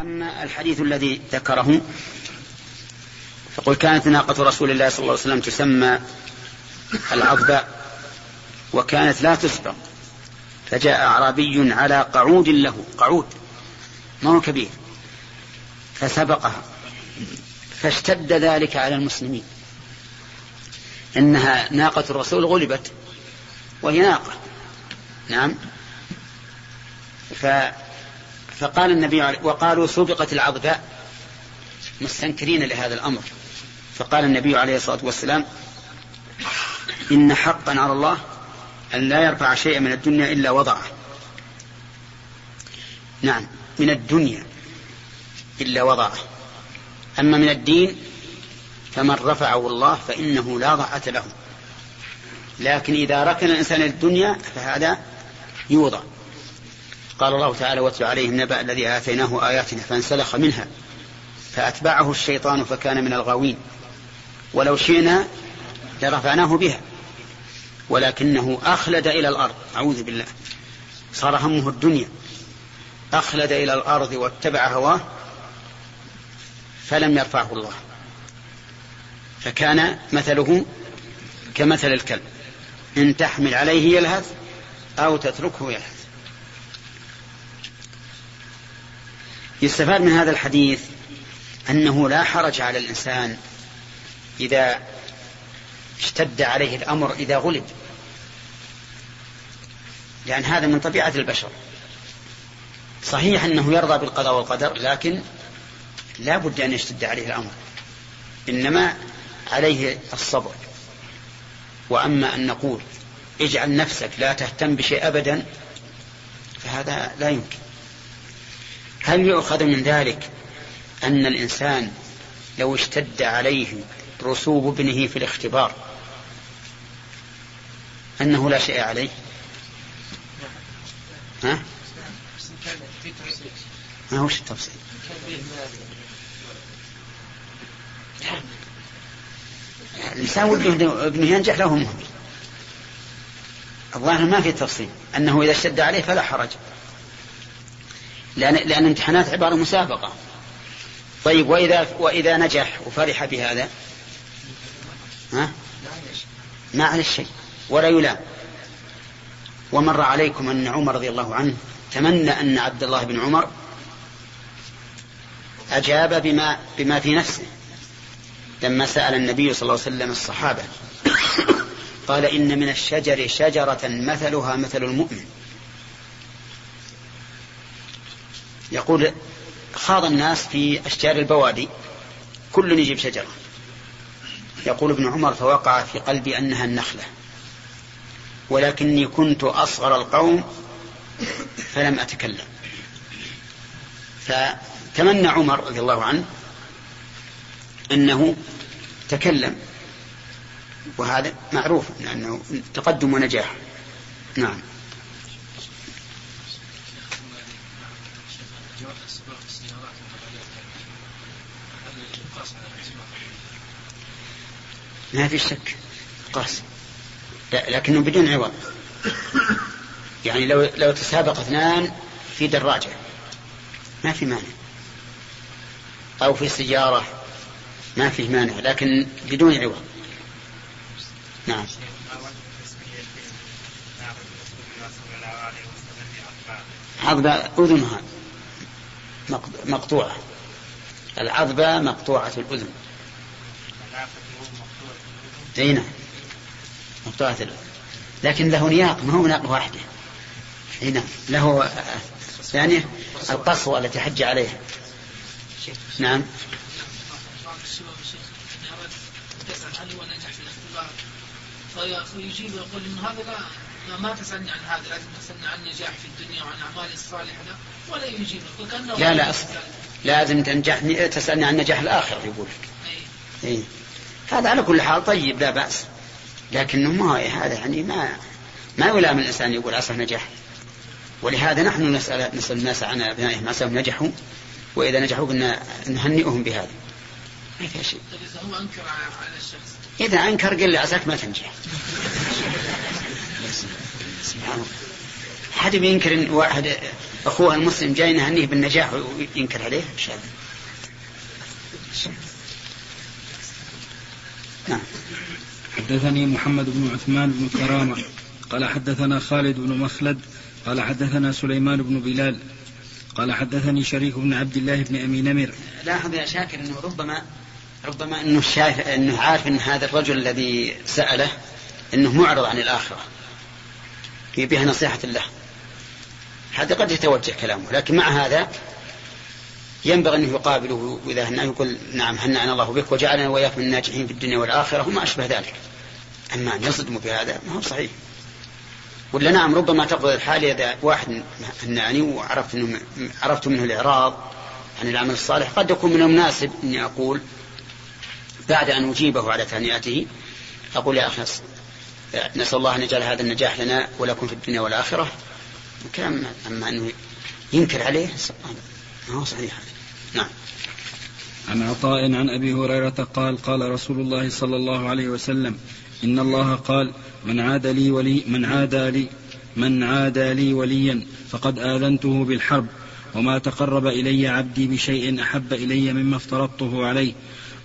أما الحديث الذي ذكره فقل كانت ناقة رسول الله صلى الله عليه وسلم تسمى العضباء وكانت لا تسبق فجاء أعرابي على قعود له قعود ما هو كبير فسبقها فاشتد ذلك على المسلمين إنها ناقة الرسول غلبت وهي ناقة نعم ف فقال النبي عليه وقالوا سبقت العضباء مستنكرين لهذا الأمر. فقال النبي عليه الصلاة والسلام إن حقا على الله أن لا يرفع شيئا من الدنيا إلا وضعه. نعم من الدنيا إلا وضعه. أما من الدين فمن رفعه الله فإنه لا ضعة له. لكن إذا ركن الإنسان الدنيا فهذا يوضع. قال الله تعالى واتل عليهم نبأ الذي آتيناه آياتنا فانسلخ منها فأتبعه الشيطان فكان من الغاوين ولو شئنا لرفعناه بها ولكنه أخلد إلى الأرض. أعوذ بالله. صار همه الدنيا. أخلد إلى الأرض واتبع هواه فلم يرفعه الله. فكان مثله كمثل الكلب إن تحمل عليه يلهث أو تتركه يلهث. يستفاد من هذا الحديث أنه لا حرج على الإنسان إذا اشتد عليه الأمر إذا غلب. لأن هذا من طبيعة البشر. صحيح أنه يرضى بالقضاء والقدر لكن لا بد أن يشتد عليه الأمر. إنما عليه الصبر. وأما أن نقول اجعل نفسك لا تهتم بشيء أبدا فهذا لا يمكن. هل يؤخذ من ذلك أن الإنسان لو اشتد عليه رسوب ابنه في الاختبار أنه لا شيء عليه؟ ها؟ ما هوش التفصيل. الإنسان وده ابنه ينجح له الظاهر ما في تفصيل. أنه إذا اشتد عليه فلا حرج. لأن, لأن الامتحانات عبارة مسابقة. طيب وإذا وإذا نجح وفرح بهذا؟ ها؟ ما على الشيء ولا يلام. ومر عليكم أن عمر رضي الله عنه تمنى أن عبد الله بن عمر أجاب بما بما في نفسه. لما سأل النبي صلى الله عليه وسلم الصحابة قال إن من الشجر شجرة مثلها مثل المؤمن. يقول خاض الناس في أشجار البوادي كل يجيب شجرة. يقول ابن عمر فوقع في قلبي أنها النخلة. ولكني كنت أصغر القوم فلم أتكلم. فتمنى عمر رضي الله عنه أنه تكلم. وهذا معروف لأنه تقدم ونجاح. نعم. ما في شك. لا لكنه بدون عوض. يعني لو لو تسابق اثنان في دراجة ما في مانع. أو في سيارة. ما فيه مانع لكن بدون عوض. نعم. عضبة أذنها. مقطوعة. العضبة مقطوعة الأذن. اي نعم مقطوعة الأذن لكن له نياق ما هو ناقة واحدة. اي نعم. له يعني القصوى التي حج عليها. نعم. فيجيب ويقول انه هذا لا ما تسألني عن هذا لازم تسألني عن النجاح في الدنيا وعن أعمالي الصالحة. لا ولا يجيب. لا لا لازم تنجح تسألني عن نجاح الآخرة يقول. لك أي. هذا على كل حال طيب لا بأس. لكنه ما هذا يعني ما ما يلام الإنسان يقول عسى نجح. ولهذا نحن نسأل نسأل الناس عن أبنائهم عساهم نجحوا وإذا نجحوا قلنا نهنئهم بهذا. ما فيها شيء. طيب إذا هو أنكر على الشخص إذا أنكر قل لي عساك ما تنجح. سبحان الله. حد ينكر إن واحد أخوه المسلم جاي يهنيه بالنجاح وينكر عليه؟ إيش هذا؟ نعم. حدثني محمد بن عثمان بن كرامة. قال حدثنا خالد بن مخلد. قال حدثنا سليمان بن بلال. قال حدثني شريك بن عبد الله بن أمي نمر. لاحظ يا شاكر أنه ربما ربما أنه شايف أنه عارف أن هذا الرجل الذي سأله أنه معرض عن الآخرة. بها نصيحة له. هذا قد يتوجه كلامه لكن مع هذا ينبغي أنه يقابله إذا هنا يقول نعم هنأنا الله بك وجعلنا وإياك من الناجحين في الدنيا والآخرة وما أشبه ذلك. أما أن يصدم بهذا ما هو صحيح. ولا نعم ربما تقضي الحال إذا واحد هنأني وعرفت أنه عرفت منه الإعراض عن العمل الصالح. قد يكون من المناسب أني أقول بعد أن أجيبه على تهنئته أقول يا أخي نسأل الله أن يجعل هذا النجاح لنا ولكم في الدنيا والآخرة. كلام أما أنه ينكر عليه صحيح. نعم. عن عطاء عن أبي هريرة قال قال رسول الله صلى الله عليه وسلم إن الله قال من عاد لي ولي من عادى لي من عادى لي وليا فقد آذنته بالحرب وما تقرب إلي عبدي بشيء أحب إلي مما افترضته عليه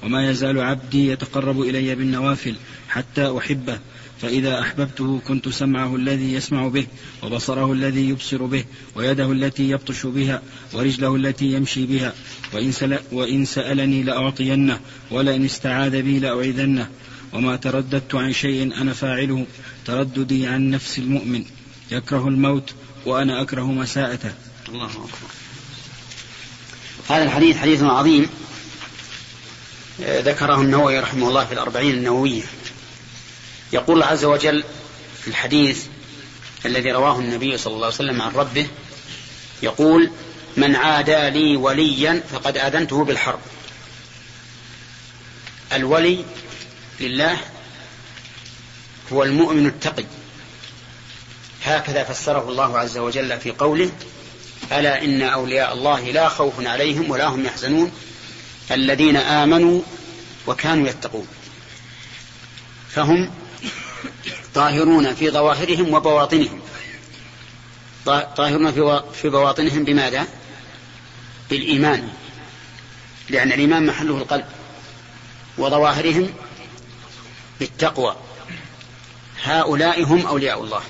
وما يزال عبدي يتقرب إلي بالنوافل حتى أحبه فإذا أحببته كنت سمعه الذي يسمع به وبصره الذي يبصر به ويده التي يبطش بها ورجله التي يمشي بها. وإن, سل وإن سألني لأعطينه ولئن استعاذ بي لأعيذنه. وما ترددت عن شيء أنا فاعله ترددي عن نفس المؤمن. يكره الموت وأنا أكره مساءته. الله أكبر. هذا الحديث حديث عظيم ذكره النووي رحمه الله في الأربعين النووية. يقول الله عز وجل في الحديث الذي رواه النبي صلى الله عليه وسلم عن ربه يقول من عادى لي وليا فقد آذنته بالحرب. الولي لله هو المؤمن التقي. هكذا فسره الله عز وجل في قوله ألا إن أولياء الله لا خوف عليهم ولا هم يحزنون الذين آمنوا وكانوا يتقون. فهم طاهرون في ظواهرهم وبواطنهم. طاهرون في بواطنهم بماذا؟ بالإيمان. لأن الإيمان محله القلب. وظواهرهم بالتقوى. هؤلاء هم أولياء الله.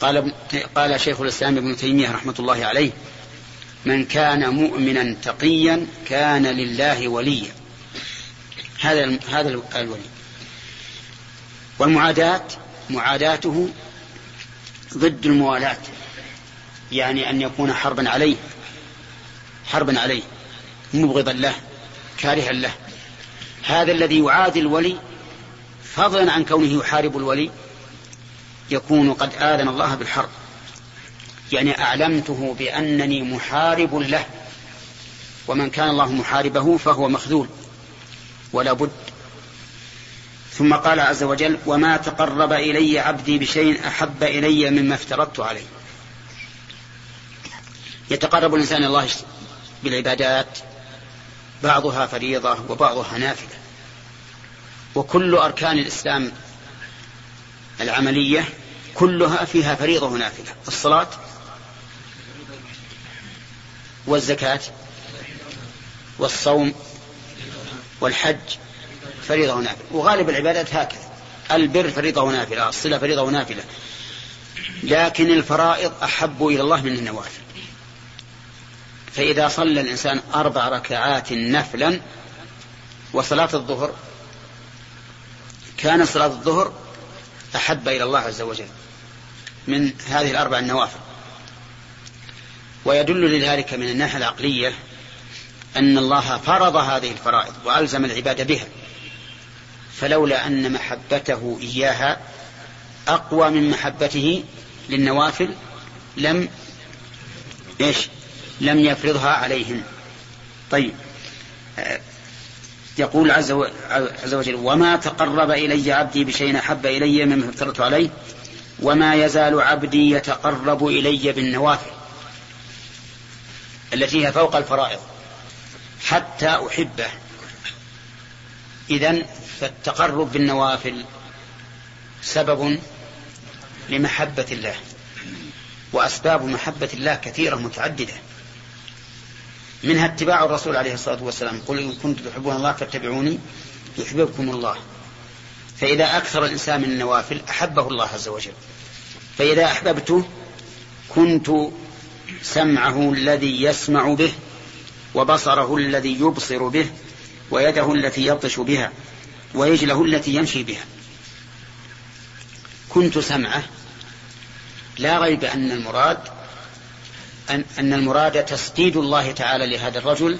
قال قال شيخ الإسلام ابن تيمية رحمة الله عليه من كان مؤمنا تقيا كان لله وليا. هذا هذا الولي. والمعاداة معاداته ضد الموالاة يعني أن يكون حربا عليه حربا عليه مبغضا له كارها له. هذا الذي يعادي الولي فضلا عن كونه يحارب الولي يكون قد آذن الله بالحرب. يعني أعلمته بأنني محارب له ومن كان الله محاربه فهو مخذول ولا بد ثم قال عز وجل وما تقرب إلي عبدي بشيء أحب إلي مما افترضت عليه. يتقرب الإنسان إلى الله بالعبادات بعضها فريضة وبعضها نافلة. وكل أركان الإسلام العملية كلها فيها فريضة ونافلة. الصلاة والزكاة والصوم والحج فريضة ونافلة. وغالب العبادات هكذا. البر فريضة ونافلة الصلة فريضة ونافلة. لكن الفرائض أحب إلى الله من النوافل. فإذا صلى الإنسان أربع ركعات نفلا وصلاة الظهر كان صلاة الظهر أحب إلى الله عز وجل من هذه الأربع النوافل. ويدل لذلك من الناحية العقلية أن الله فرض هذه الفرائض وألزم العباد بها. فلولا أن محبته إياها أقوى من محبته للنوافل لم إيش؟ لم يفرضها عليهم. طيب. يقول عز, عز وجل وما تقرب إلي عبدي بشيء أحب إلي مما افترضت عليه وما يزال عبدي يتقرب إلي بالنوافل التي هي فوق الفرائض حتى أحبه. إذن فالتقرب بالنوافل سبب لمحبة الله وأسباب محبة الله كثيرة متعددة. منها اتباع الرسول عليه الصلاة والسلام قل إن كنتم تحبون الله فاتبعوني يحببكم الله. فإذا أكثر الإنسان من النوافل أحبه الله عز وجل. فإذا أحببته كنت سمعه الذي يسمع به وبصره الذي يبصر به ويده التي يبطش بها ورجله التي يمشي بها. كنت سمعه. لا ريب أن المراد أن, أن المراد تسديد الله تعالى لهذا الرجل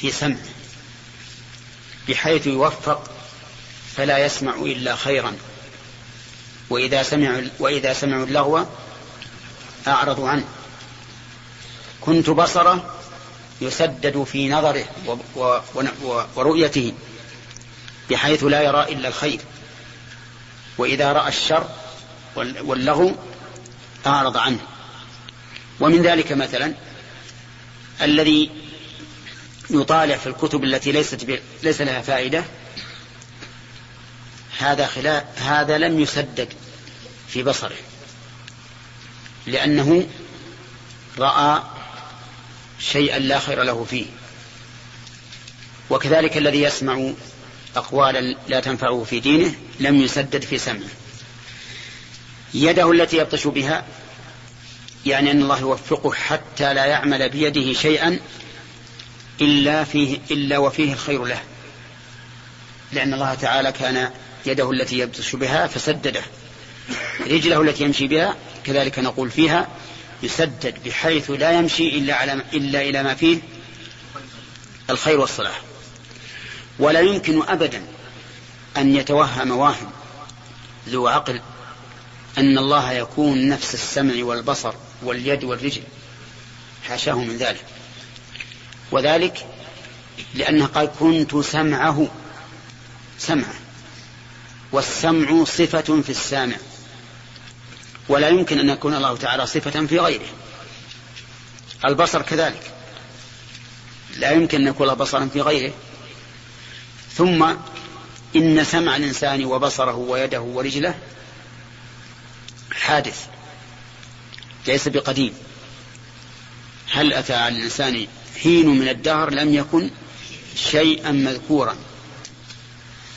في سمعه بحيث يوفق فلا يسمع إلا خيرا. وإذا سمعوا وإذا سمعوا اللغو أعرضوا عنه. كنت بصره يسدد في نظره ورؤيته بحيث لا يرى إلا الخير. وإذا رأى الشر واللغو أعرض عنه. ومن ذلك مثلا الذي يطالع في الكتب التي ليست ليس لها فائدة هذا خلاف هذا لم يسدد في بصره لأنه رأى شيئا لا خير له فيه. وكذلك الذي يسمع أقوالا لا تنفعه في دينه لم يسدد في سمعه. يده التي يبطش بها يعني أن الله يوفقه حتى لا يعمل بيده شيئا إلا فيه إلا وفيه الخير له. لأن الله تعالى كان يده التي يبطش بها فسدده. رجله التي يمشي بها كذلك نقول فيها يسدد بحيث لا يمشي إلا, على إلا إلى ما فيه الخير والصلاح. ولا يمكن أبدا أن يتوهم واهم ذو عقل أن الله يكون نفس السمع والبصر واليد والرجل. حاشاه من ذلك. وذلك لأنه قال كنت سمعه سمعه. والسمع صفة في السامع. ولا يمكن أن يكون الله تعالى صفة في غيره. البصر كذلك. لا يمكن أن يكون بصرا في غيره. ثم إن سمع الإنسان وبصره ويده ورجله حادث ليس بقديم. هل أتى على الإنسان حين من الدهر لم يكن شيئا مذكورا؟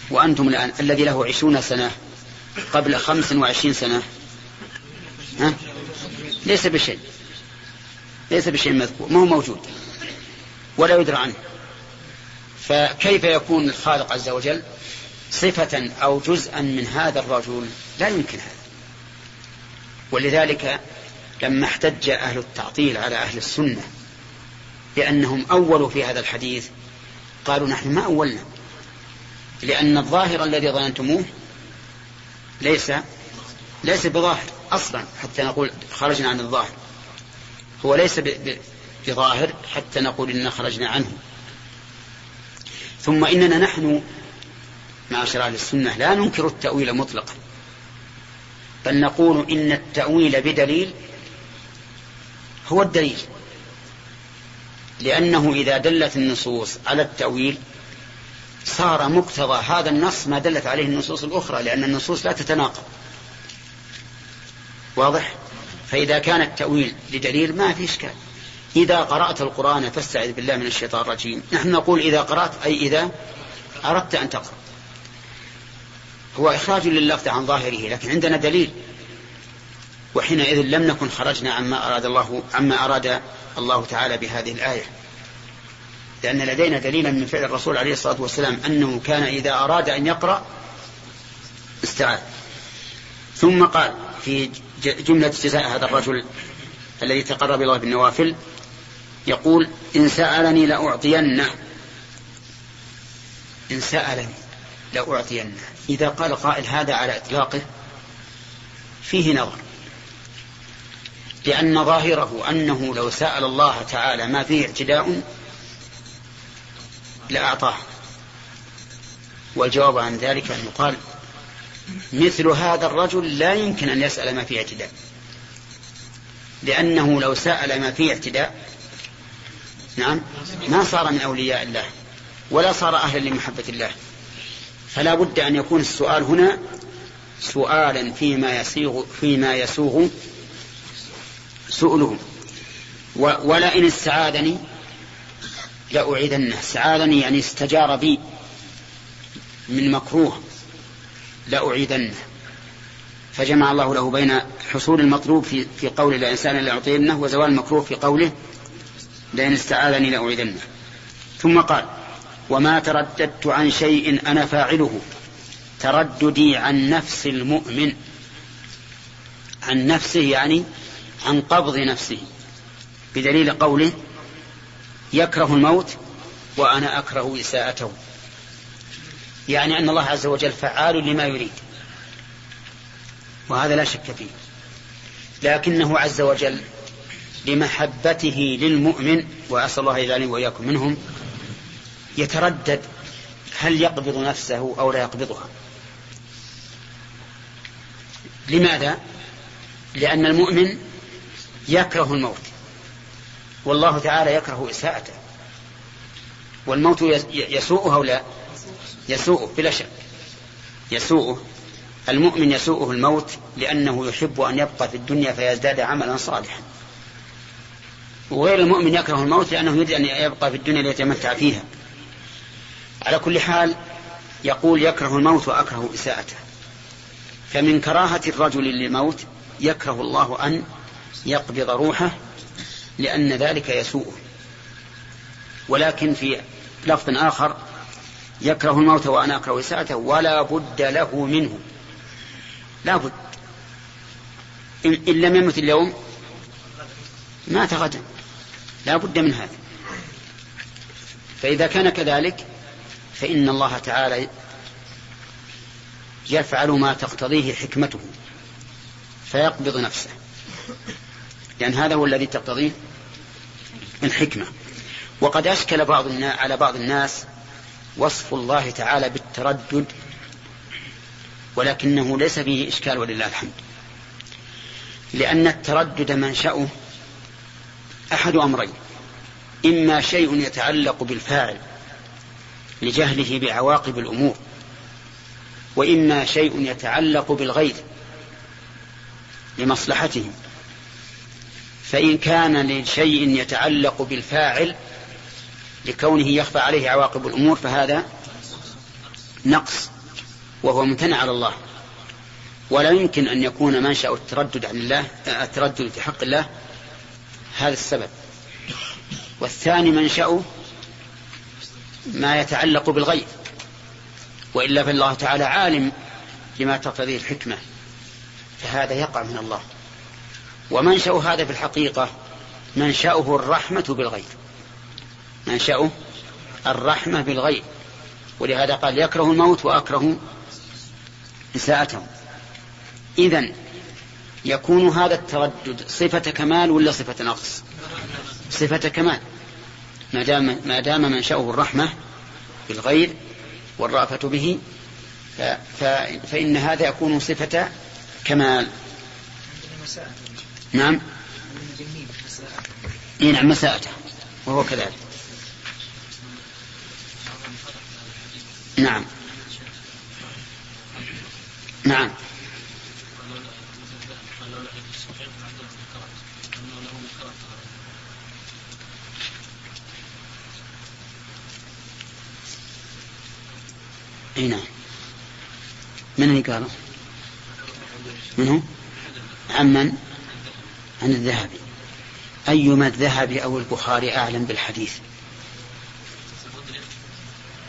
وأنتم الآن الذي له عشرون سنة قبل خمس وعشرين سنة ها؟ ليس بشيء. ليس بشيء مذكور. ما هو موجود. ولا يدرى عنه. فكيف يكون الخالق عز وجل صفة أو جزءا من هذا الرجل؟ لا يمكن هذا. ولذلك لما احتج أهل التعطيل على أهل السنة بأنهم أولوا في هذا الحديث قالوا نحن ما أولنا. لأن الظاهر الذي ظننتموه ليس ليس بظاهر. أصلا حتى نقول خرجنا عن الظاهر. هو ليس بظاهر حتى نقول إننا خرجنا عنه. ثم إننا نحن معاشر أهل السنة لا ننكر التأويل مطلقا بل نقول إن التأويل بدليل هو الدليل. لأنه إذا دلت النصوص على التأويل صار مقتضى هذا النص ما دلت عليه النصوص الأخرى لأن النصوص لا تتناقض. واضح؟ فإذا كان التأويل لدليل ما في إشكال. إذا قرأت القرآن فاستعذ بالله من الشيطان الرجيم. نحن نقول إذا قرأت أي إذا أردت أن تقرأ. هو إخراج لللفظ عن ظاهره لكن عندنا دليل. وحينئذ لم نكن خرجنا عما أراد الله عما أراد الله تعالى بهذه الآية. لأن لدينا دليلا من فعل الرسول عليه الصلاة والسلام أنه كان إذا أراد أن يقرأ استعاذ. ثم قال في جملة جزاء هذا الرجل الذي تقرب الله بالنوافل. يقول إن سألني لأعطينه. إن سألني لأعطينه. إذا قال قائل هذا على إطلاقه فيه نظر. لأن ظاهره أنه لو سأل الله تعالى ما فيه اعتداء لأعطاه. والجواب عن ذلك أن يقال مثل هذا الرجل لا يمكن أن يسأل ما فيه اعتداء. لأنه لو سأل ما فيه اعتداء نعم ما صار من أولياء الله ولا صار أهلا لمحبة الله. فلا بد أن يكون السؤال هنا سؤالا فيما يسيغ فيما يسوغ سؤلهم. ولئن استعاذني لأعيدنه. استعاذني يعني استجار بي من مكروه. لأعيدنه فجمع الله له بين حصول المطلوب في في قول الإنسان لأعطينه وزوال المكروه في قوله لئن استعاذني لأعيدنه ثم قال وما ترددت عن شيء أنا فاعله. ترددي عن نفس المؤمن. عن نفسه يعني عن قبض نفسه. بدليل قوله يكره الموت وأنا أكره إساءته. يعني أن الله عز وجل فعال لما يريد. وهذا لا شك فيه. لكنه عز وجل لمحبته للمؤمن وأسأل الله يجعلني وإياكم منهم يتردد هل يقبض نفسه أو لا يقبضها. لماذا؟ لأن المؤمن يكره الموت. والله تعالى يكره إساءته. والموت يسوءه أو لا؟ يسوءه بلا شك. يسوءه المؤمن يسوءه الموت لأنه يحب أن يبقى في الدنيا فيزداد عملا صالحا. وغير المؤمن يكره الموت لأنه يريد أن يبقى في الدنيا ليتمتع فيها. على كل حال يقول يكره الموت وأكره إساءته. فمن كراهة الرجل للموت يكره الله أن يقبض روحه لأن ذلك يسوءه. ولكن في لفظ آخر يكره الموت وأنا أكره إساءته ولا بد له منه. لا بد. إن لم يمت اليوم مات غدا. لا بد من هذا. فإذا كان كذلك فإن الله تعالى يفعل ما تقتضيه حكمته. فيقبض نفسه. لأن هذا هو الذي تقتضيه الحكمة وقد أشكل بعض على بعض الناس وصف الله تعالى بالتردد ولكنه ليس فيه إشكال ولله الحمد. لأن التردد منشأه أحد أمرين إما شيء يتعلق بالفاعل لجهله بعواقب الأمور وإما شيء يتعلق بالغير لمصلحته فإن كان لشيء يتعلق بالفاعل لكونه يخفى عليه عواقب الأمور فهذا نقص وهو ممتنع على الله. ولا يمكن أن يكون منشأ التردد عن الله التردد في حق الله هذا السبب. والثاني منشأه ما يتعلق بالغيب وإلا فالله تعالى عالم لما تقتضيه الحكمة فهذا يقع من الله. ومنشأ هذا في الحقيقة منشأه الرحمة بالغيب. منشأه الرحمة بالغيب. ولهذا قال يكره الموت وأكره إساءته إذا يكون هذا التردد صفة كمال ولا صفة نقص؟ صفة كمال. ما دام ما دام منشأه الرحمة بالغير والرأفة به فإن هذا يكون صفة كمال. نعم. إيه نعم مساءته. وهو كذلك. نعم نعم أي نعم من اللي قاله؟ من هو؟ عمن؟ عن الذهبي أيما الذهبي أو البخاري أعلم بالحديث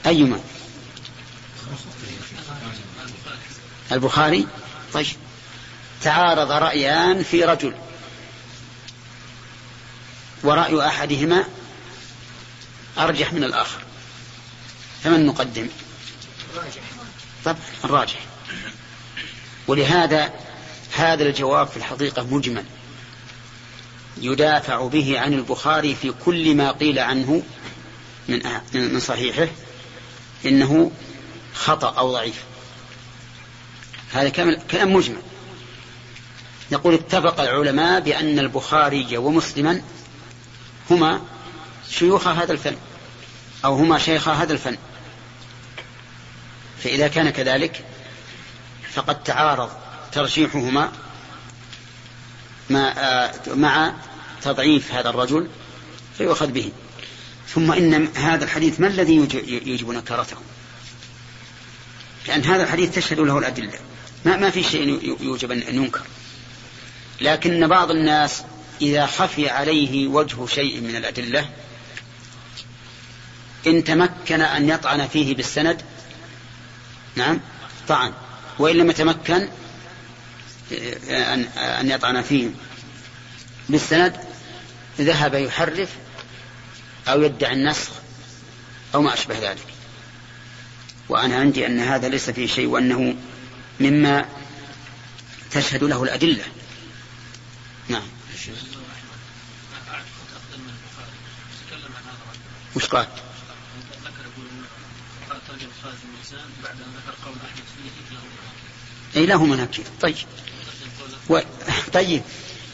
أيما البخاري؟ طيب. تعارض رأيان في رجل. ورأي أحدهما أرجح من الآخر. فمن نقدم؟ طبعا الراجح ولهذا هذا الجواب في الحقيقة مجمل. يدافع به عن البخاري في كل ما قيل عنه من من صحيحه إنه خطأ أو ضعيف. هذا كلام مجمل. يقول اتفق العلماء بأن البخاري ومسلما هما شيوخ هذا الفن أو هما شيخ هذا الفن. فإذا كان كذلك فقد تعارض ترشيحهما مع, مع تضعيف هذا الرجل فيؤخذ به. ثم إن هذا الحديث ما الذي يوجب نكرته لأن هذا الحديث تشهد له الأدلة. ما, ما في شيء يوجب أن ينكر لكن بعض الناس إذا خفي عليه وجه شيء من الأدلة إن تمكن أن يطعن فيه بالسند نعم طعن. وإن لم يتمكن أن يطعن فيه بالسند ذهب يحرف أو يدعي النسخ أو ما أشبه ذلك. وأنا عندي أن هذا ليس فيه شيء وأنه مما تشهد له الأدلة. نعم. وش قال؟ اي له مناكير. طيب. و... طيب.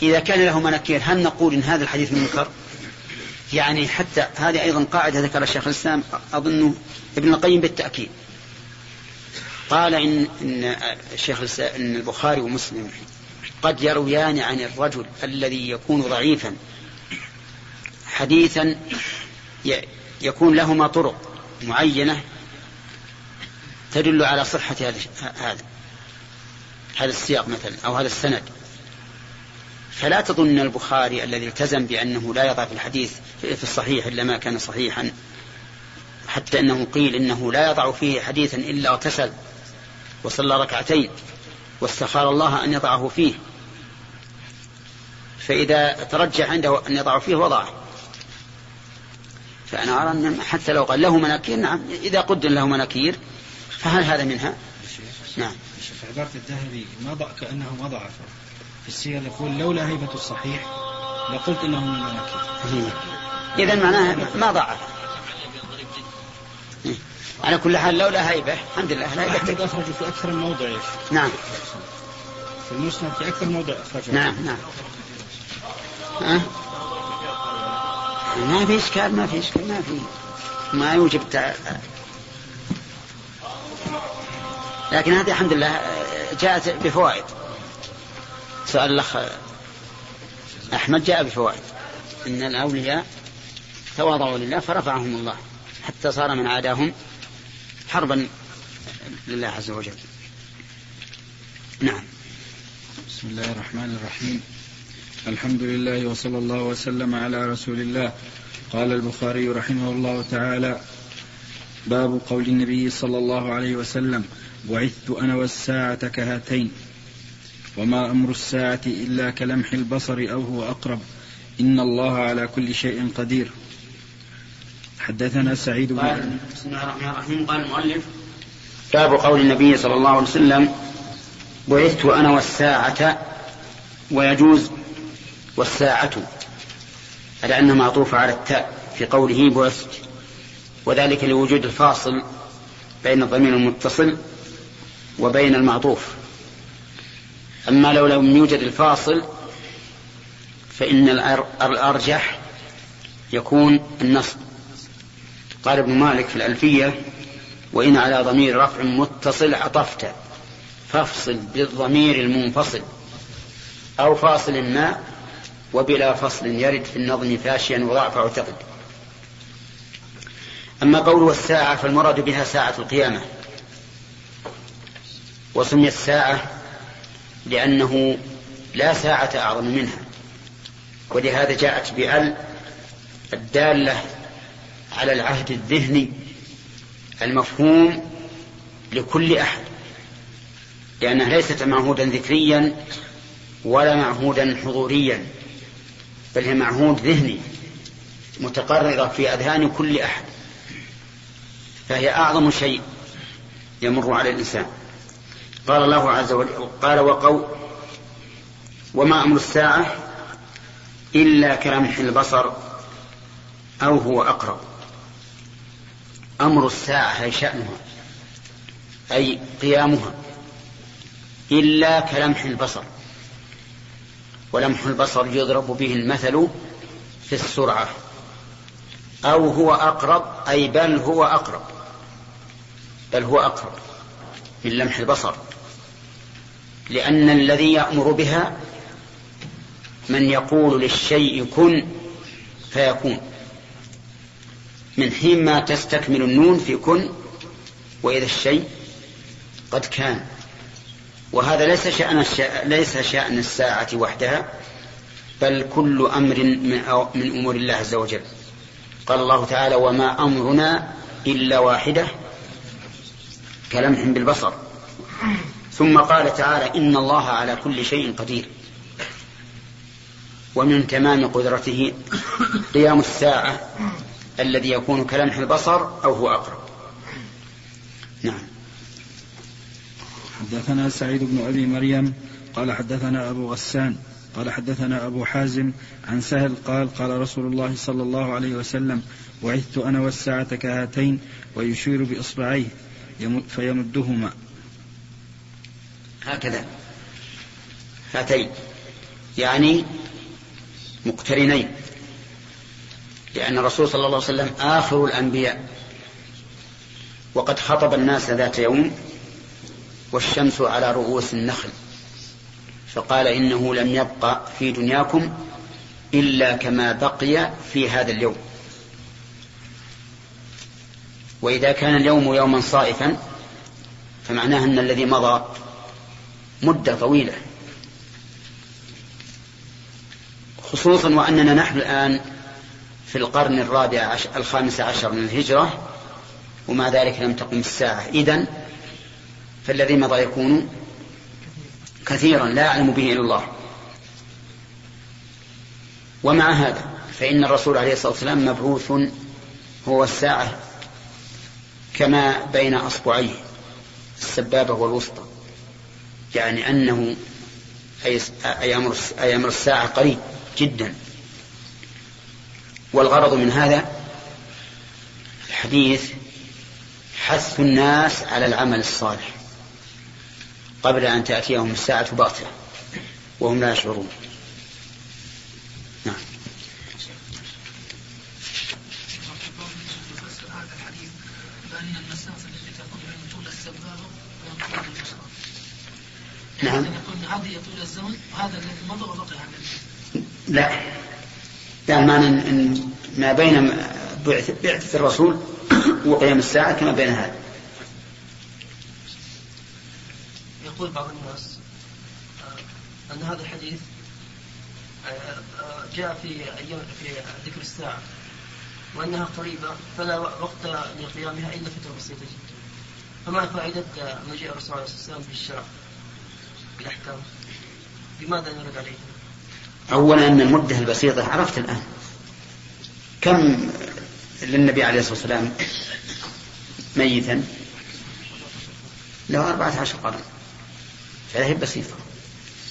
إذا كان له مناكير هل نقول إن هذا الحديث منكر؟ يعني حتى هذه أيضا قاعدة ذكر الشيخ الإسلام أظن ابن القيم بالتأكيد. قال إن إن الشيخ إن البخاري ومسلم قد يرويان عن الرجل الذي يكون ضعيفا حديثا يكون لهما طرق معينة تدل على صحة هذا هذا السياق مثلا أو هذا السند. فلا تظن البخاري الذي التزم بأنه لا يضع في الحديث في الصحيح إلا ما كان صحيحا حتى إنه قيل إنه لا يضع فيه حديثا إلا اغتسل. وصلى ركعتين واستخار الله أن يضعه فيه. فإذا ترجح عنده أن يضعه فيه وضعه. فأنا أرى أن حتى لو قال له مناكير نعم إذا قدر له مناكير فهل هذا منها؟ نعم. في عبارة الذهبي ما كأنه ما ضعف في السير يقول لولا هيبة الصحيح لقلت إنه من المناكير. إذا معناها ما ضعف على كل حال لولا هيبة الحمد لله لا أحمد أخرج في أكثر من موضع نعم. في المسند في أكثر من موضع أخرجه نعم نعم. ها؟ ما في إشكال ما في إشكال ما في ما يوجب تع... لكن هذه الحمد لله جاءت بفوائد. سؤال الأخ أحمد جاء بفوائد. إن الأولياء تواضعوا لله فرفعهم الله حتى صار من عاداهم حربا لله عز وجل. نعم. بسم الله الرحمن الرحيم. الحمد لله وصلى الله وسلم على رسول الله. قال البخاري رحمه الله تعالى باب قول النبي صلى الله عليه وسلم بعثت أنا والساعة كهاتين وما أمر الساعة إلا كلمح البصر أو هو أقرب. إن الله على كل شيء قدير. حدثنا سعيد بن بسم الله الرحمن الرحيم. قال المؤلف باب قول النبي صلى الله عليه وسلم بعثت أنا والساعة ويجوز والساعة. لأنها معطوفة على التاء في قوله بعثت. وذلك لوجود الفاصل بين الضمير المتصل وبين المعطوف. أما لو لم يوجد الفاصل فإن الأرجح يكون النصب. قال ابن مالك في الألفية وإن على ضمير رفع متصل عطفت فافصل بالضمير المنفصل أو فاصل ما وبلا فصل يرد في النظم فاشيا وضعف اعتقد. أما قول الساعة فالمراد بها ساعة القيامة. وسميت ساعة لأنه لا ساعة أعظم منها. ولهذا جاءت بأل الدالة على العهد الذهني المفهوم لكل أحد لأنها ليست معهودا ذكريا ولا معهودا حضوريا بل هي معهود ذهني متقررة في أذهان كل أحد فهي أعظم شيء يمر على الإنسان. قال الله عز وجل قال وقو وما أمر الساعة إلا كلمح البصر أو هو أقرب. أمر الساعة أي شأنها أي قيامها إلا كلمح البصر. ولمح البصر يضرب به المثل في السرعة. أو هو أقرب أي بل هو أقرب. بل هو أقرب من لمح البصر. لأن الذي يأمر بها من يقول للشيء كن فيكون. من حين ما تستكمل النون في كن وإذا الشيء قد كان. وهذا ليس شأن ليس شأن الساعة وحدها بل كل أمر من, من أمور الله عز وجل. قال الله تعالى وما أمرنا إلا واحدة كلمح بالبصر. ثم قال تعالى إن الله على كل شيء قدير. ومن تمام قدرته قيام الساعة الذي يكون كلمح البصر أو هو أقرب. نعم. حدثنا سعيد بن أبي مريم قال حدثنا أبو غسان قال حدثنا أبو حازم عن سهل قال قال رسول الله صلى الله عليه وسلم بعثت أنا والساعة كهاتين ويشير بإصبعيه فيمدهما. هكذا. هاتين. يعني مقترنين. لأن الرسول صلى الله عليه وسلم آخر الأنبياء. وقد خطب الناس ذات يوم والشمس على رؤوس النخل. فقال إنه لم يبق في دنياكم إلا كما بقي في هذا اليوم. وإذا كان اليوم يوما صائفا فمعناه أن الذي مضى مدة طويلة. خصوصا وأننا نحن الآن في القرن الرابع عشر الخامس عشر من الهجرة ومع ذلك لم تقم الساعة. إذن فالذي مضى يكون كثيرا لا يعلم به إلا الله. ومع هذا فإن الرسول عليه الصلاة والسلام مبعوث هو الساعة كما بين أصبعيه السبابة والوسطى. يعني أنه أي أمر الساعة قريب جدا. والغرض من هذا الحديث حث الناس على العمل الصالح قبل أن تأتيهم الساعة بغتة وهم لا يشعرون. نعم. نعم. هذه يطول الزمن وهذا الذي مضى وبقي لا. يعني معنى إن ما بين بعثة الرسول وقيام الساعة كما بين هذا. يقول بعض الناس آه، أن هذا الحديث آه، آه، جاء في أيام في ذكر الساعة وأنها قريبة فلا وقت لقيامها إلا فترة بسيطة جدا. فما فائدة مجيء الرسول عليه الصلاة والسلام بالشرع بالأحكام؟ لماذا نرد عليه؟ أولا أن المدة البسيطة عرفت الآن. كم للنبي عليه الصلاة والسلام ميتا؟ له أربعة عشر قرن. فهي بسيطة.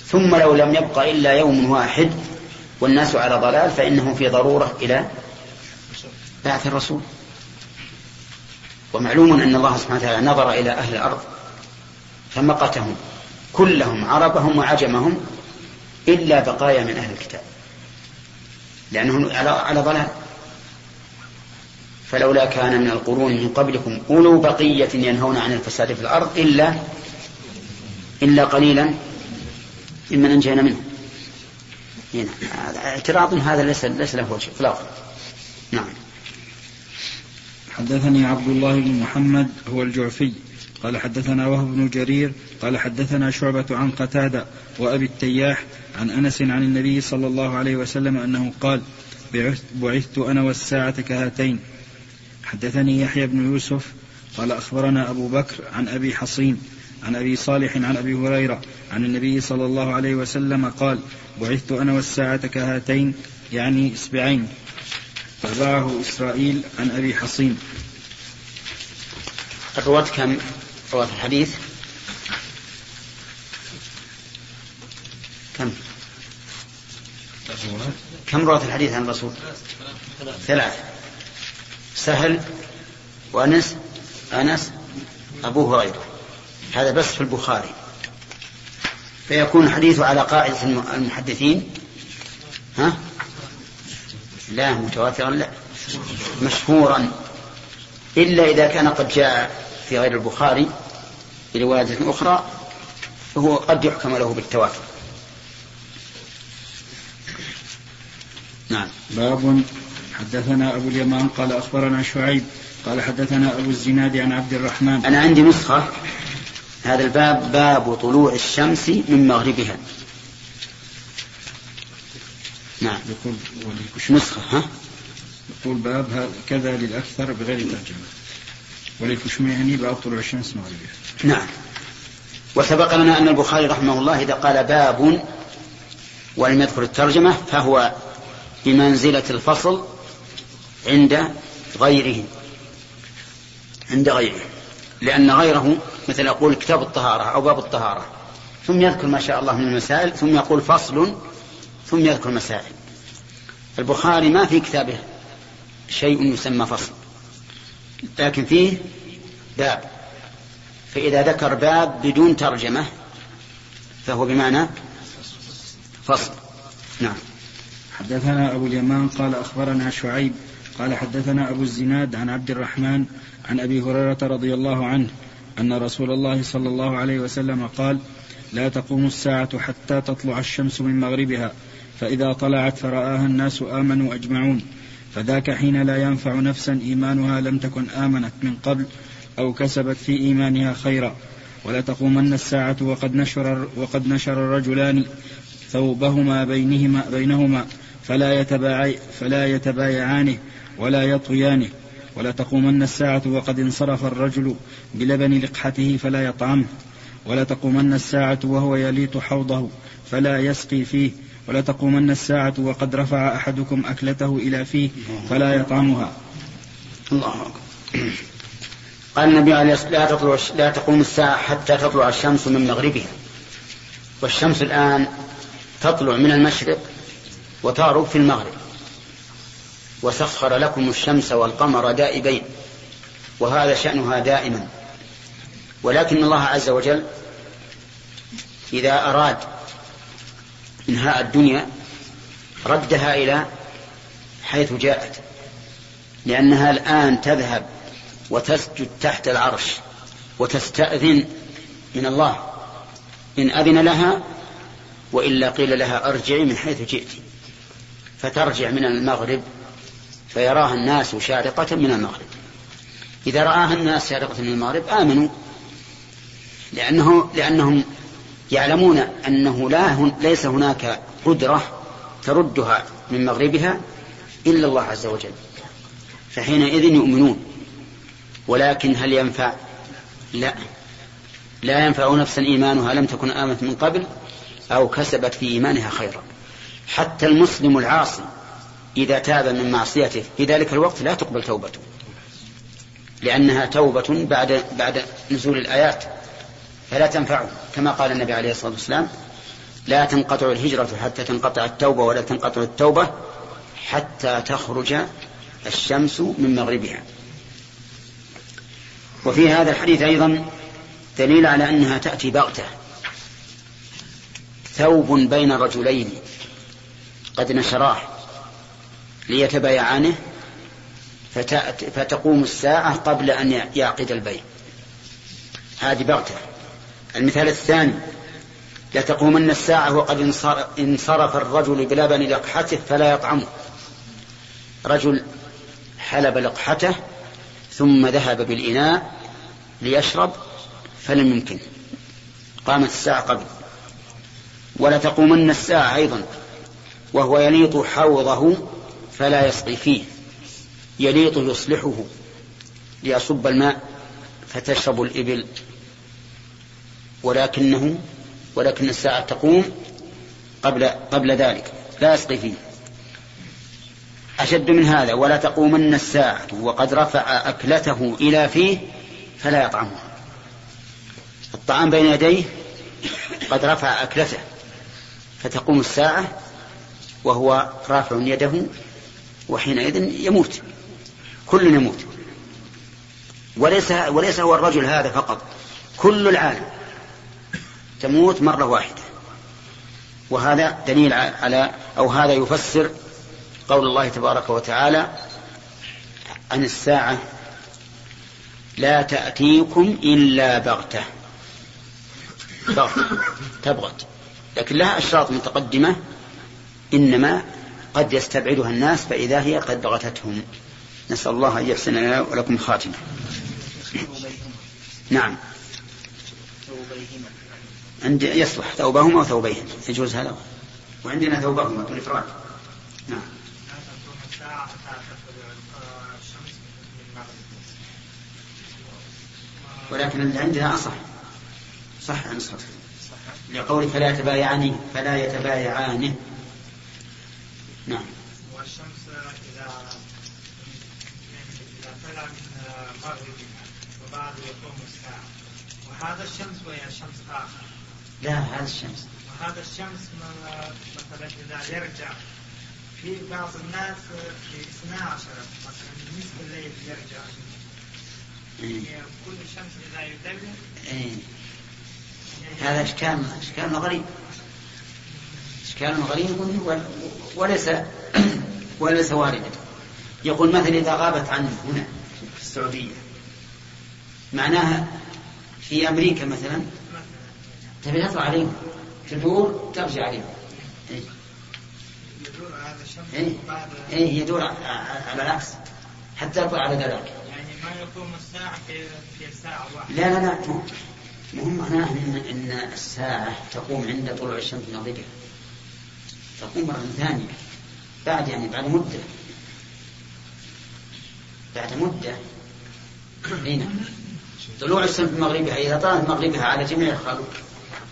ثم لو لم يبق إلا يوم واحد والناس على ضلال فإنهم في ضرورة إلى بعث الرسول. ومعلوم أن الله سبحانه وتعالى نظر إلى أهل الأرض فمقتهم كلهم عربهم وعجمهم إلا بقايا من أهل الكتاب. لأنهم على على ضلال. فلولا كان من القرون من قبلكم أولو بقية ينهون عن الفساد في الأرض إلا إلا قليلا ممن أنجينا منه هنا اعتراض هذا ليس ليس له وجه اطلاقا. نعم. حدثني عبد الله بن محمد هو الجعفي. قال حدثنا وهب بن جرير قال حدثنا شعبة عن قتادة وأبي التياح عن أنس عن النبي صلى الله عليه وسلم أنه قال بعثت أنا والساعة كهاتين. حدثني يحيى بن يوسف قال أخبرنا أبو بكر عن أبي حصين عن أبي صالح عن أبي هريرة عن النبي صلى الله عليه وسلم قال بعثت أنا والساعة كهاتين يعني إصبعين. تابعه إسرائيل عن أبي حصين. الرواة كم رواة الحديث. كم؟ كم رواة الحديث عن الرسول؟ ثلاثة سهل وأنس أنس أبو هريرة. هذا بس في البخاري. فيكون الحديث على قاعدة المحدثين. ها؟ لا متواترا لا. مشهورا. إلا إذا كان قد جاء في غير البخاري برواية أخرى فهو قد يحكم له بالتواتر. نعم. باب حدثنا أبو اليمان قال أخبرنا شعيب قال حدثنا أبو الزناد عن عبد الرحمن. أنا عندي نسخة. هذا الباب باب طلوع الشمس من مغربها. نعم. يقول نسخة ها؟ يقول باب كذا للأكثر بغير ترجمة. وللكشميهني باب طلوع الشمس مغربها. نعم. وسبق لنا أن البخاري رحمه الله إذا قال باب ولم يذكر الترجمة فهو بمنزلة الفصل عند غيره. عند غيره. لأن غيره مثل يقول كتاب الطهارة أو باب الطهارة. ثم يذكر ما شاء الله من المسائل ثم يقول فصل ثم يذكر مسائل. البخاري ما في كتابه شيء يسمى فصل لكن فيه باب. فإذا ذكر باب بدون ترجمة فهو بمعنى فصل. نعم. حدثنا أبو اليمان قال أخبرنا شعيب قال حدثنا أبو الزناد عن عبد الرحمن عن أبي هريرة رضي الله عنه أن رسول الله صلى الله عليه وسلم قال لا تقوم الساعة حتى تطلع الشمس من مغربها فإذا طلعت فرآها الناس آمنوا أجمعون فذاك حين لا ينفع نفسا إيمانها لم تكن آمنت من قبل أو كسبت في إيمانها خيرا ولا تقومن الساعة وقد نشر وقد نشر الرجلان ثوبهما بينهما بينهما فلا يتبايع فلا يتبايعانه ولا يطويانه ولا تقومن الساعة وقد انصرف الرجل بلبن لقحته فلا يطعمه ولا تقومن الساعة وهو يليط حوضه فلا يسقي فيه ولا تقومن الساعة وقد رفع أحدكم أكلته إلى فيه فلا يطعمها. الله أكبر. قال النبي عليه الصلاة لا تطلع لا تقوم الساعة حتى تطلع الشمس من مغربها. والشمس الآن تطلع من المشرق وتغرب في المغرب. وسخر لكم الشمس والقمر دائبين. وهذا شأنها دائما. ولكن الله عز وجل إذا أراد إنهاء الدنيا ردها إلى حيث جاءت. لأنها الآن تذهب وتسجد تحت العرش وتستأذن من الله. إن أذن لها وإلا قيل لها أرجعي من حيث جئت. فترجع من المغرب فيراها الناس شارقة من المغرب. إذا رآها الناس شارقة من المغرب آمنوا لأنه لأنهم يعلمون أنه لا ليس هناك قدرة تردها من مغربها إلا الله عز وجل. فحينئذ يؤمنون. ولكن هل ينفع؟ لا. لا ينفع نفسا إيمانها لم تكن آمنت من قبل أو كسبت في إيمانها خيرا. حتى المسلم العاصي إذا تاب من معصيته في ذلك الوقت لا تقبل توبته. لأنها توبة بعد بعد نزول الآيات فلا تنفعه. كما قال النبي عليه الصلاة والسلام لا تنقطع الهجرة حتى تنقطع التوبة ولا تنقطع التوبة حتى تخرج الشمس من مغربها. وفي هذا الحديث أيضا دليل على أنها تأتي بغتة. ثوب بين رجلين. قد نشراه ليتبايعانه فتقوم الساعة قبل أن يعقد البيع. هذه بغتة. المثال الثاني لتقومن الساعة وقد انصرف الرجل بلبن لقحته فلا يطعمه. رجل حلب لقحته ثم ذهب بالإناء ليشرب فلم يمكن. قامت الساعة قبل. ولتقومن الساعة أيضا. وهو يليط حوضه فلا يسقي فيه. يليط يصلحه ليصب الماء فتشرب الإبل. ولكنه ولكن الساعة تقوم قبل قبل ذلك. لا يسقي فيه. أشد من هذا ولا تقومن الساعة وقد رفع أكلته إلى فيه فلا يطعمها. الطعام بين يديه قد رفع أكلته فتقوم الساعة وهو رافع يده وحينئذ يموت كل يموت. وليس وليس هو الرجل هذا فقط كل العالم تموت مرة واحدة. وهذا دليل على أو هذا يفسر قول الله تبارك وتعالى عن الساعة لا تأتيكم إلا بغتة. بغتة تبغت. لكن لها أشراط متقدمة إنما قد يستبعدها الناس فإذا هي قد بغتتهم. نسأل الله أن يحسن لنا ولكم خاتمة نعم. عندي يصلح. ثوبهما وثوبيهم يجوز هذا؟ وعندنا ثوبهما بالإفراد نعم. ولكن اللي عندنا أصح. صح عن صح؟ لقول فلا يتبايعان فلا يتبايعانه. نعم. والشمس إذا إذا طلع من مغربها وبعد يقوم الساعة. وهذا الشمس وهي شمس آخر. لا هذا الشمس. وهذا الشمس مثلا إذا يرجع في بعض الناس في 12 مثلا نصف الليل يرجع. إيه. كل شمس إذا يدلل إيه. هذا إشكال إشكال غريب إشكال غريب وليس وليس واردا يقول مثلا إذا غابت عنه هنا في السعودية. معناها في أمريكا مثلا تبي تطلع عليهم. تدور ترجع عليهم. إيه. يدور هذا الشمس إيه. إيه يدور على العكس. حتى يطلع على ذلك. يعني ما يقوم الساعة في في ساعة واحدة. لا لا لا مهم معناه إن, إن الساعة تقوم عند طلوع الشمس من مغربها تقوم مرة ثانية بعد يعني بعد مدة. بعد مدة. هنا طلوع الشمس من مغربها إذا طالت مغربها على جميع الخلق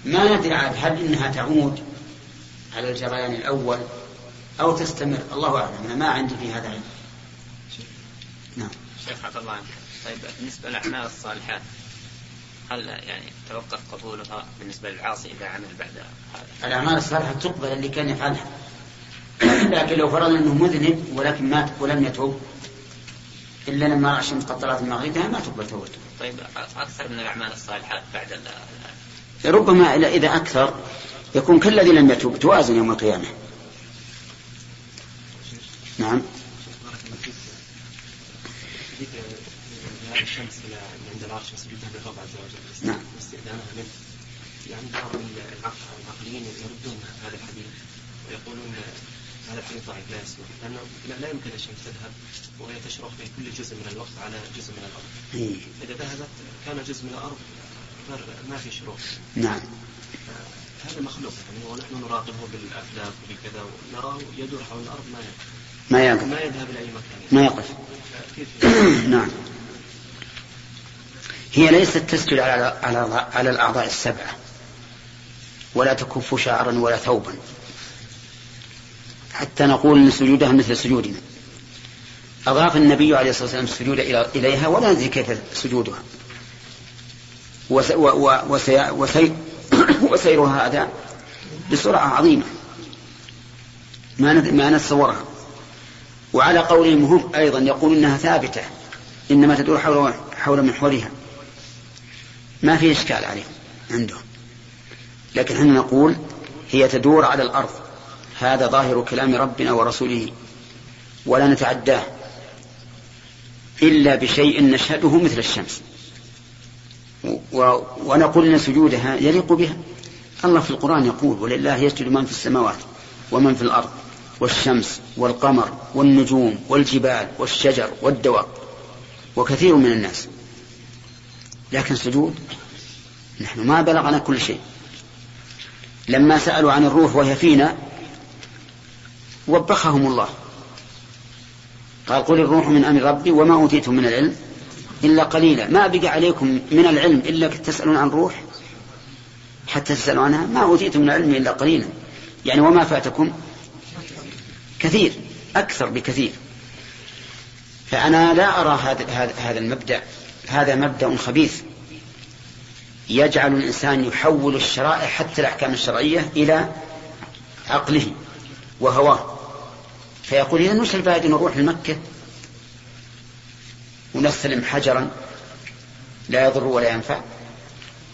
ما ندري عاد هل إنها تعود على الجريان الأول أو تستمر. الله أعلم. أنا ما عندي في هذا علم نعم. شيخ عبد الله طيب بالنسبة للأعمال الصالحات هل يعني توقف قبولها بالنسبة للعاصي إذا عمل بعد هذا؟ الأعمال الصالحة تقبل اللي كان يفعلها لكن لو فرضنا أنه مذنب ولكن مات ولم يتوب إلا لما رأى الشمس قد طلعت من مغربها ما تقبل توبته. طيب أكثر من الأعمال الصالحات بعد ربما إذا أكثر يكون كالذي لم يتوب توازن يوم القيامة. نعم. الشمس العرش سجودها للرب عز وجل نعم استئذانها منه يعني بعض العقليين يردون هذا الحديث ويقولون هذا الحديث ضعيف لا يصلح لأنه لا يمكن الشمس تذهب وهي تشرق في كل جزء من الوقت على جزء من الأرض. إيه. إذا ذهبت كان جزء من الأرض ما في شروق. نعم. هذا مخلوق يعني ونحن نراقبه بالافلاك وبكذا ونراه يدور حول الأرض ما يقف. ما يقف. ما يذهب إلى أي مكان. ما يقف. نعم. هي ليست تسجد على على على الأعضاء السبعه ولا تكف شعرا ولا ثوبا. حتى نقول إن سجودها مثل سجودنا. أضاف النبي عليه الصلاة والسلام السجود إليها ولا ندري كيف سجودها. وسيرها هذا بسرعة عظيمة. ما ما نتصورها. وعلى قولهم هم أيضا يقول إنها ثابتة. إنما تدور حول حول محورها. ما في إشكال عليهم عندهم لكن إحنا نقول هي تدور على الأرض. هذا ظاهر كلام ربنا ورسوله. ولا نتعداه. إلا بشيء نشهده مثل الشمس. و... ونقول إن سجودها يليق بها. الله في القرآن يقول ولله يسجد من في السماوات ومن في الأرض والشمس والقمر والنجوم والجبال والشجر والدواب وكثير من الناس لكن سجود نحن ما بلغنا كل شيء. لما سألوا عن الروح وهي فينا وبخهم الله. قال قل الروح من أمر ربي وما أوتيتم من العلم إلا قليلا. ما بقى عليكم من العلم إلا تسألون عن روح؟ حتى تسألوا عنها؟ ما أوتيتم من العلم إلا قليلا. يعني وما فاتكم؟ كثير أكثر بكثير. فأنا لا أرى هذا هذا المبدأ. هذا مبدأ خبيث. يجعل الإنسان يحول الشرائع حتى الأحكام الشرعية إلى عقله وهواه. فيقول إذا وش الفائدة نروح لمكة ونستلم حجرا لا يضر ولا ينفع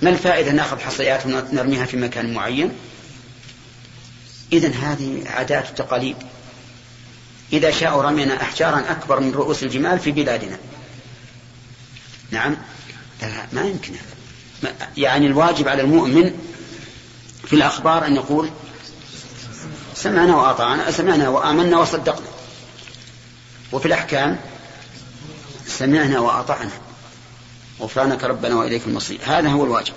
ما الفائدة نأخذ حصيات ونرميها في مكان معين؟ إذا هذه عادات وتقاليد. إذا شاءوا رمينا أحجارا أكبر من رؤوس الجمال في بلادنا. نعم. لا ما يمكن. يعني الواجب على المؤمن في الأخبار أن يقول سمعنا وأطعنا سمعنا وآمنا وصدقنا. وفي الأحكام سمعنا وأطعنا. غفرانك ربنا وإليك المصير. هذا هو الواجب.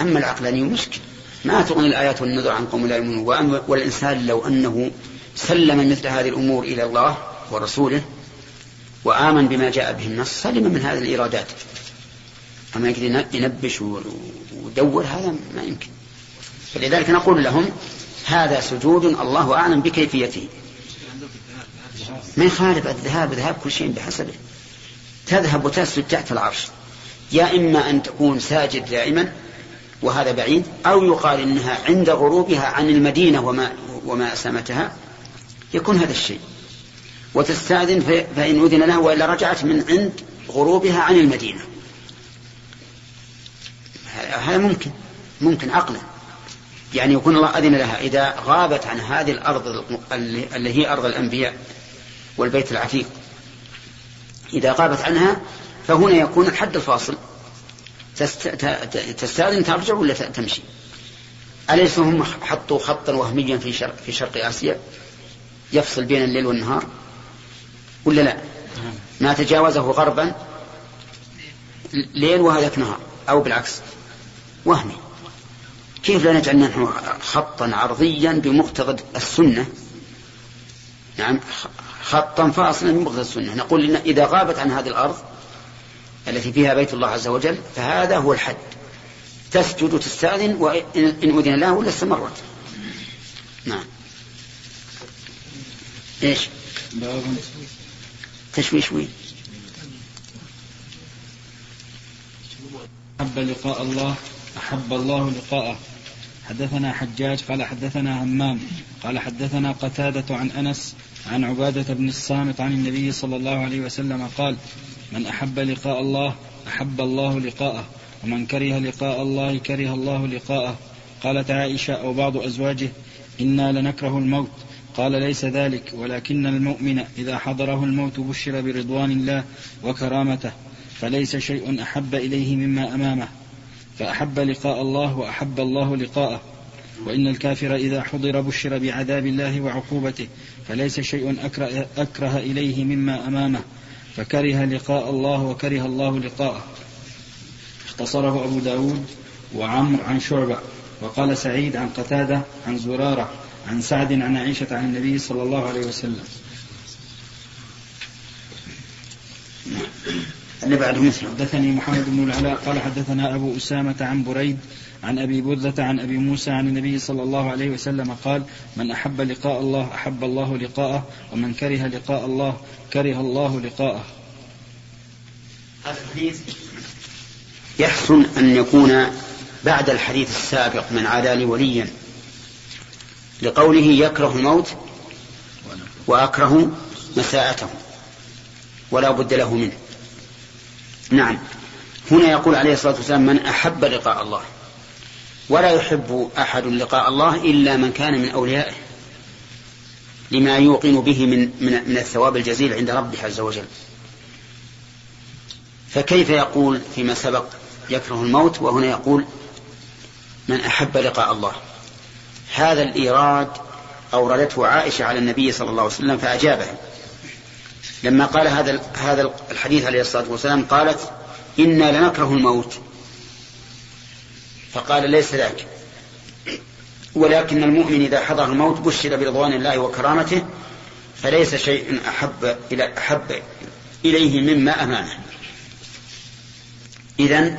أما العقلاني مشكل ما تغني الآيات والنذر عن قوم لا يؤمنون. والإنسان لو أنه سلم مثل هذه الأمور إلى الله ورسوله وآمن بما جاء به النص سلم من هذه الإيرادات. أما يقدر ينبش ودور هذا ما يمكن. فلذلك نقول لهم هذا سجود الله أعلم بكيفيته. ما يخالف الذهاب ذهاب كل شيء بحسبه. تذهب وتسجد تحت العرش. يا إما أن تكون ساجد دائما وهذا بعيد أو يقال إنها عند غروبها عن المدينة وما, وما أسامتها. يكون هذا الشيء. وتستأذن فإن أذن لها وإلا رجعت من عند غروبها عن المدينة. هذا ممكن. ممكن عقلا. يعني يكون الله أذن لها. إذا غابت عن هذه الأرض اللي هي أرض الأنبياء والبيت العتيق. إذا غابت عنها فهنا يكون الحد الفاصل. تستأذن ترجع ولا تمشي؟ أليس هم حطوا خطا وهميا في شرق, في شرق آسيا؟ يفصل بين الليل والنهار؟ ولا لا؟ ما تجاوزه غربا ليل وهذاك نهار أو بالعكس وهمي. كيف لا نجعل نحن خطا عرضيا بمقتضى السنة؟ نعم خطا فاصلا بمقتضى السنة. نقول إن إذا غابت عن هذه الأرض التي فيها بيت الله عز وجل فهذا هو الحد. تسجد وتستأذن وإن أذن له ولا استمرت نعم. إيش؟ تشويش وين؟ أحب لقاء الله أحب الله لقاءه. حدثنا حجاج قال حدثنا همام قال حدثنا قتادة عن أنس عن عبادة بن الصامت عن النبي صلى الله عليه وسلم قال من أحب لقاء الله أحب الله لقاءه ومن كره لقاء الله كره الله لقاءه. قالت عائشة أو بعض أزواجه إنا لنكره الموت. قال ليس ذلك ولكن المؤمن إذا حضره الموت بشر برضوان الله وكرامته فليس شيء أحب إليه مما أمامه فأحب لقاء الله وأحب الله لقاءه. وإن الكافر إذا حضر بشر بعذاب الله وعقوبته فليس شيء أكره, أكره إليه مما أمامه فكره لقاء الله وكره الله لقاءه. اختصره أبو داود وعمر عن شعبة وقال سعيد عن قتادة عن زرارة عن سعد عن عائشة عن النبي صلى الله عليه وسلم. اللي بعده مثل حدثني محمد بن العلاء قال حدثنا أبو أسامة عن بريد عن أبي بردة عن أبي موسى عن النبي صلى الله عليه وسلم قال من أحب لقاء الله أحب الله لقاءه ومن كره لقاء الله كره الله لقاءه. هذا الحديث يحسن أن يكون بعد الحديث السابق من عادى لي وليا. لقوله يكره الموت وأكره مساءته ولا بد له منه. نعم. هنا يقول عليه الصلاة والسلام من أحب لقاء الله. ولا يحب أحد لقاء الله إلا من كان من أوليائه. لما يوقن به من, من, من الثواب الجزيل عند ربه عز وجل. فكيف يقول فيما سبق يكره الموت؟ وهنا يقول من أحب لقاء الله. هذا الإيراد أوردته عائشة على النبي صلى الله عليه وسلم فأجابه لما قال هذا هذا الحديث عليه الصلاة والسلام قالت إنا لنكره الموت. فقال ليس ذاك. ولكن المؤمن إذا حضر الموت بشر برضوان الله وكرامته فليس شيء أحب إلى أحب إليه مما أمامه إذا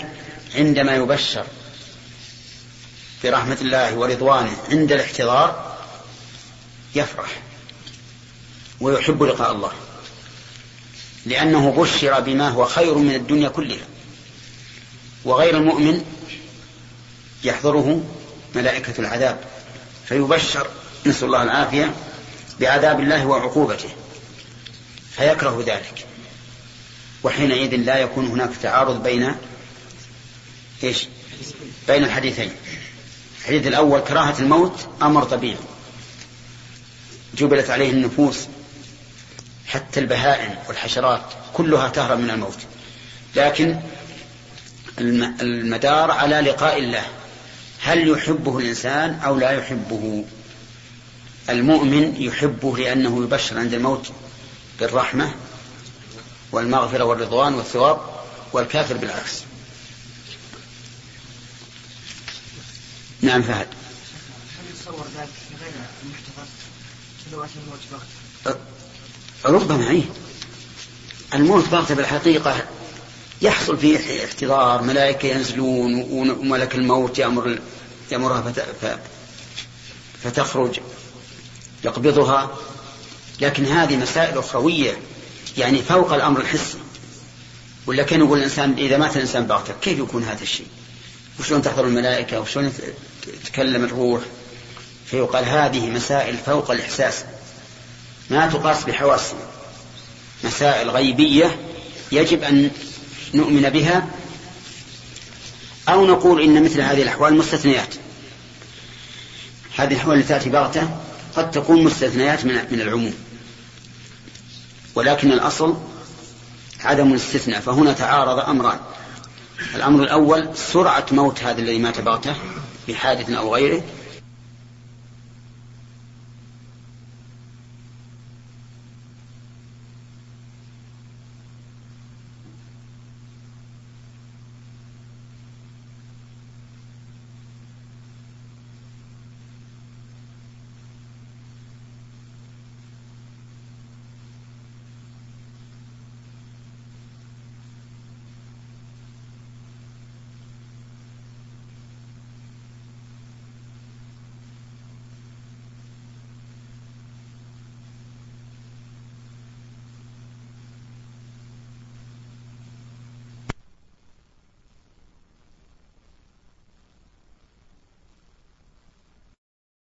عندما يبشر برحمة الله ورضوانه عند الاحتضار يفرح ويحب لقاء الله لأنه بشر بما هو خير من الدنيا كلها وغير المؤمن يحضره ملائكة العذاب فيبشر نسأل الله العافية بعذاب الله وعقوبته فيكره ذلك وحينئذ لا يكون هناك تعارض بين إيش؟ بين الحديثين الحديث الأول كراهة الموت أمر طبيعي. جبلت عليه النفوس حتى البهائم والحشرات كلها تهرب من الموت. لكن المدار على لقاء الله. هل يحبه الإنسان أو لا يحبه؟ المؤمن يحبه لأنه يبشر عند الموت بالرحمة والمغفرة والرضوان والثواب والكافر بالعكس نعم فهد هل يتصور ذلك في غير المحتفظ سلوات الموت بغتة ربما إيه. الموت بغتة بالحقيقة يحصل فيه احتضار ملائكة ينزلون وملك الموت يأمر يأمرها. فتخرج يقبضها. لكن هذه مسائل أخروية يعني فوق الأمر الحسي. ولا كان يقول الإنسان إذا مات الإنسان بغتة كيف يكون هذا الشيء؟ وشلون تحضر الملائكة؟ وشلون تتكلم الروح فيقال هذه مسائل فوق الإحساس. ما تقاس بحواسنا مسائل غيبية يجب أن نؤمن بها أو نقول إن مثل هذه الأحوال مستثنيات. هذه الأحوال التي تأتي بغتة قد تكون مستثنيات من من العموم. ولكن الأصل عدم الاستثناء. فهنا تعارض أمران. الأمر الأول سرعة موت هذا الذي مات بغتة. بحادث أو غيره